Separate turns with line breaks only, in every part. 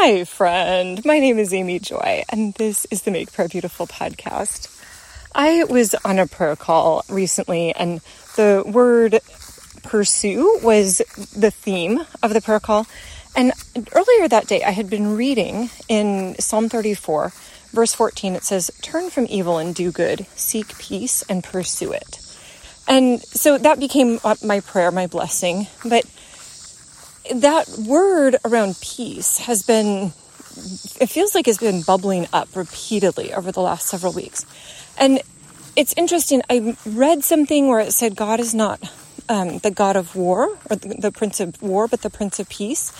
Hi, friend. My name is Amy Joy, and this is the Make Prayer Beautiful podcast. I was on a prayer call recently, and the word pursue was the theme of the prayer call. And earlier that day, I had been reading in Psalm 34, verse 14. It says, Turn from evil and do good, seek peace and pursue it. And so that became my prayer, my blessing. But that word around peace has been, it feels like it's been bubbling up repeatedly over the last several weeks. And it's interesting. I read something where it said God is not um, the God of war or the, the Prince of War, but the Prince of Peace.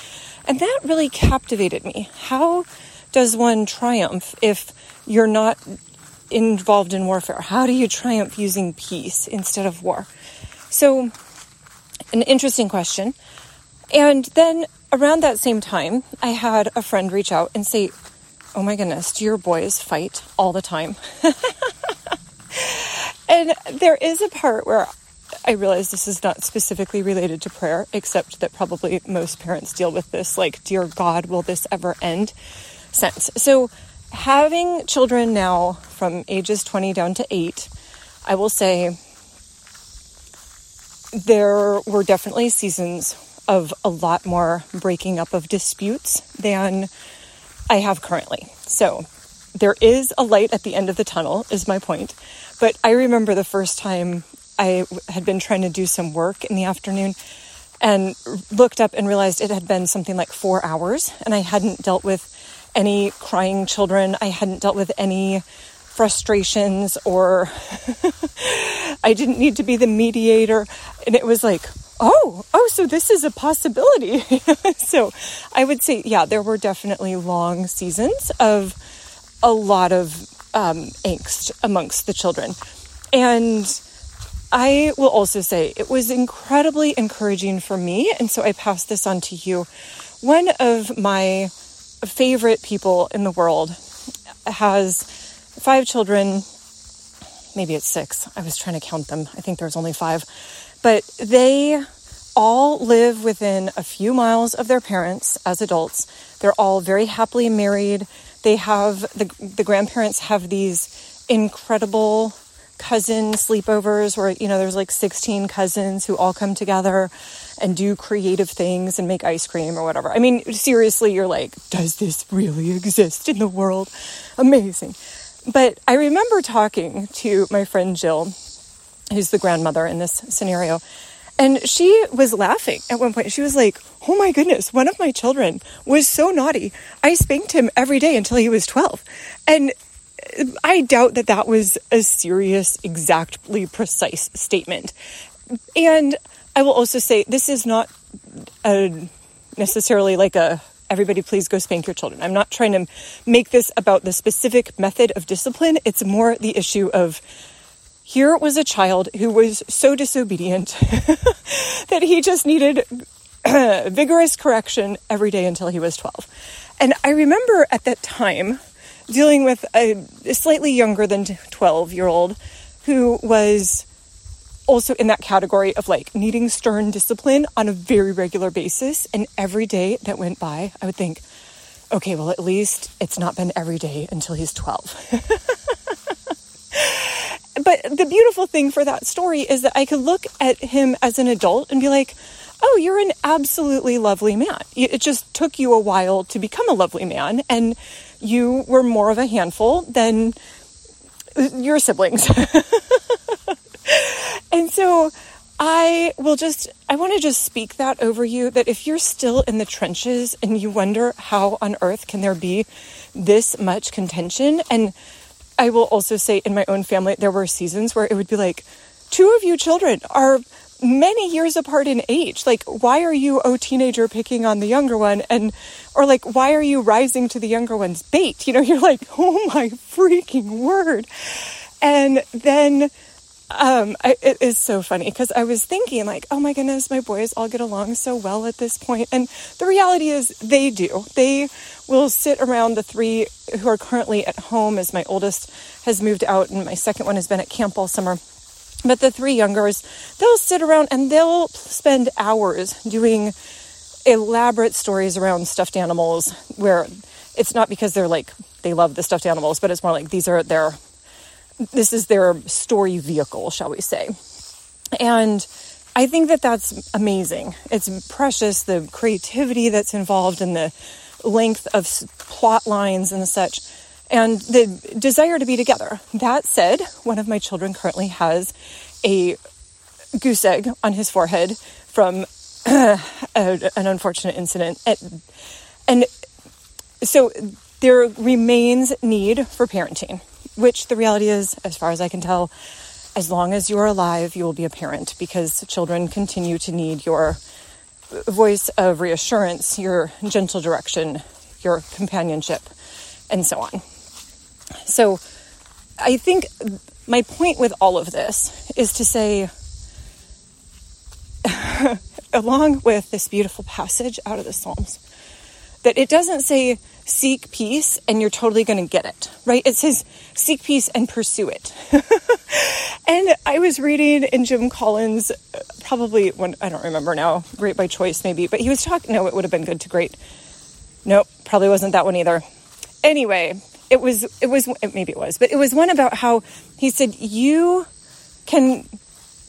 And that really captivated me. How does one triumph if you're not involved in warfare? How do you triumph using peace instead of war? So, an interesting question. And then around that same time, I had a friend reach out and say, Oh my goodness, do your boys fight all the time? and there is a part where I realize this is not specifically related to prayer, except that probably most parents deal with this, like, Dear God, will this ever end? sense. So, having children now from ages 20 down to 8, I will say there were definitely seasons of a lot more breaking up of disputes than I have currently. So there is a light at the end of the tunnel, is my point. But I remember the first time I had been trying to do some work in the afternoon and looked up and realized it had been something like four hours and I hadn't dealt with any crying children. I hadn't dealt with any frustrations or I didn't need to be the mediator. And it was like, oh, oh, so this is a possibility. so I would say, yeah, there were definitely long seasons of a lot of um, angst amongst the children. And I will also say it was incredibly encouraging for me. And so I pass this on to you. One of my favorite people in the world has five children. Maybe it's six. I was trying to count them. I think there's only five. But they all live within a few miles of their parents as adults. They're all very happily married. They have the, the grandparents have these incredible cousin sleepovers where, you know, there's like 16 cousins who all come together and do creative things and make ice cream or whatever. I mean, seriously, you're like, does this really exist in the world? Amazing. But I remember talking to my friend Jill who's the grandmother in this scenario. And she was laughing at one point. She was like, Oh my goodness, one of my children was so naughty. I spanked him every day until he was 12. And uh, I doubt that that was a serious, exactly precise statement. And I will also say this is not a, necessarily like a everybody please go spank your children. I'm not trying to make this about the specific method of discipline. It's more the issue of here was a child who was so disobedient that he just needed vigorous correction every day until he was 12. And I remember at that time dealing with a, slightly younger than 12 year old who was also in that category of like needing stern discipline on a very regular basis. And every day that went by, I would think, okay, well, at least it's not been every day until he's 12. but the beautiful thing for that story is that I could look at him as an adult and be like, oh, you're an absolutely lovely man. It just took you a while to become a lovely man, and you were more of a handful than your siblings. and so I will just, I want to just speak that over you that if you're still in the trenches and you wonder how on earth can there be this much contention and I will also say in my own family, there were seasons where it would be like, two of you children are many years apart in age. Like, why are you, oh, teenager, picking on the younger one? And, or like, why are you rising to the younger one's bait? You know, you're like, oh my freaking word. And then, um, I, it is so funny because I was thinking, like, oh my goodness, my boys all get along so well at this point. And the reality is, they do. They will sit around the three who are currently at home, as my oldest has moved out and my second one has been at camp all summer. But the three youngers, they'll sit around and they'll spend hours doing elaborate stories around stuffed animals where it's not because they're like they love the stuffed animals, but it's more like these are their this is their story vehicle, shall we say. And I think that that's amazing. It's precious, the creativity that's involved in the length of plot lines and such, and the desire to be together. That said, one of my children currently has a goose egg on his forehead from a, an unfortunate incident. And, and so there remains need for parenting, which the reality is, as far as I can tell, as long as you're alive, you will be a parent because children continue to need your voice of reassurance, your gentle direction, your companionship, and so on. So I think my point with all of this is to say, along with this beautiful passage out of the Psalms, that it doesn't say seek peace and you're totally going to get it, right? It says seek peace and pursue it. and I was reading in Jim Collins, uh, probably when, I don't remember now, Great by Choice maybe, but he was talking, no, it would have been good to great. Nope, probably wasn't that one either. Anyway, it was, it was, maybe it was, but it was one about how he said, you can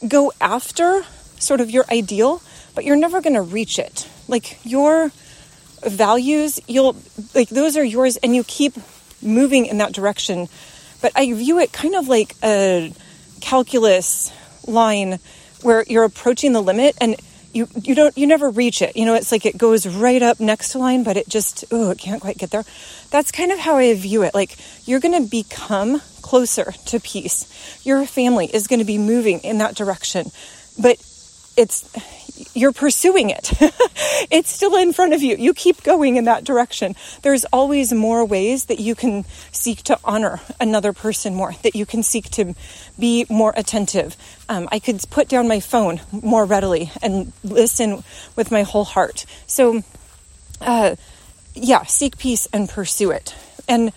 go after sort of your ideal, but you're never going to reach it. Like your values, you'll like those are yours and you keep moving in that direction. But I view it kind of like a calculus line where you're approaching the limit and you you don't you never reach it. You know, it's like it goes right up next to line, but it just oh, it can't quite get there. That's kind of how I view it. Like you're going to become closer to peace. Your family is going to be moving in that direction. But it's you're pursuing it. it's still in front of you. You keep going in that direction. There's always more ways that you can seek to honor another person more, that you can seek to be more attentive. Um, I could put down my phone more readily and listen with my whole heart. So, uh, yeah, seek peace and pursue it. And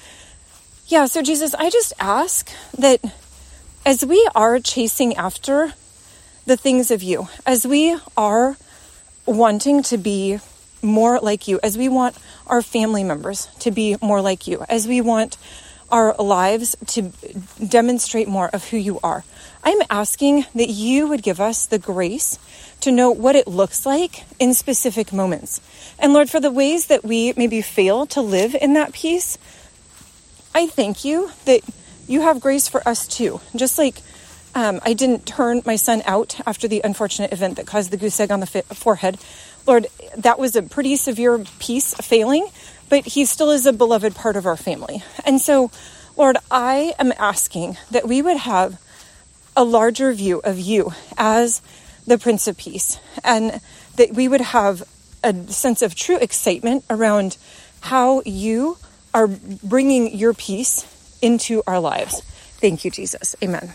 yeah, so Jesus, I just ask that as we are chasing after the things of you, as we are wanting to be more like you, as we want our family members to be more like you, as we want our lives to demonstrate more of who you are. I'm asking that you would give us the grace to know what it looks like in specific moments. And Lord, for the ways that we maybe fail to live in that peace, I thank you that you have grace for us too. Just like um, I didn't turn my son out after the unfortunate event that caused the goose egg on the fi- forehead. Lord, that was a pretty severe peace failing, but he still is a beloved part of our family. And so, Lord, I am asking that we would have a larger view of you as the Prince of Peace and that we would have a sense of true excitement around how you are bringing your peace into our lives. Thank you, Jesus. Amen.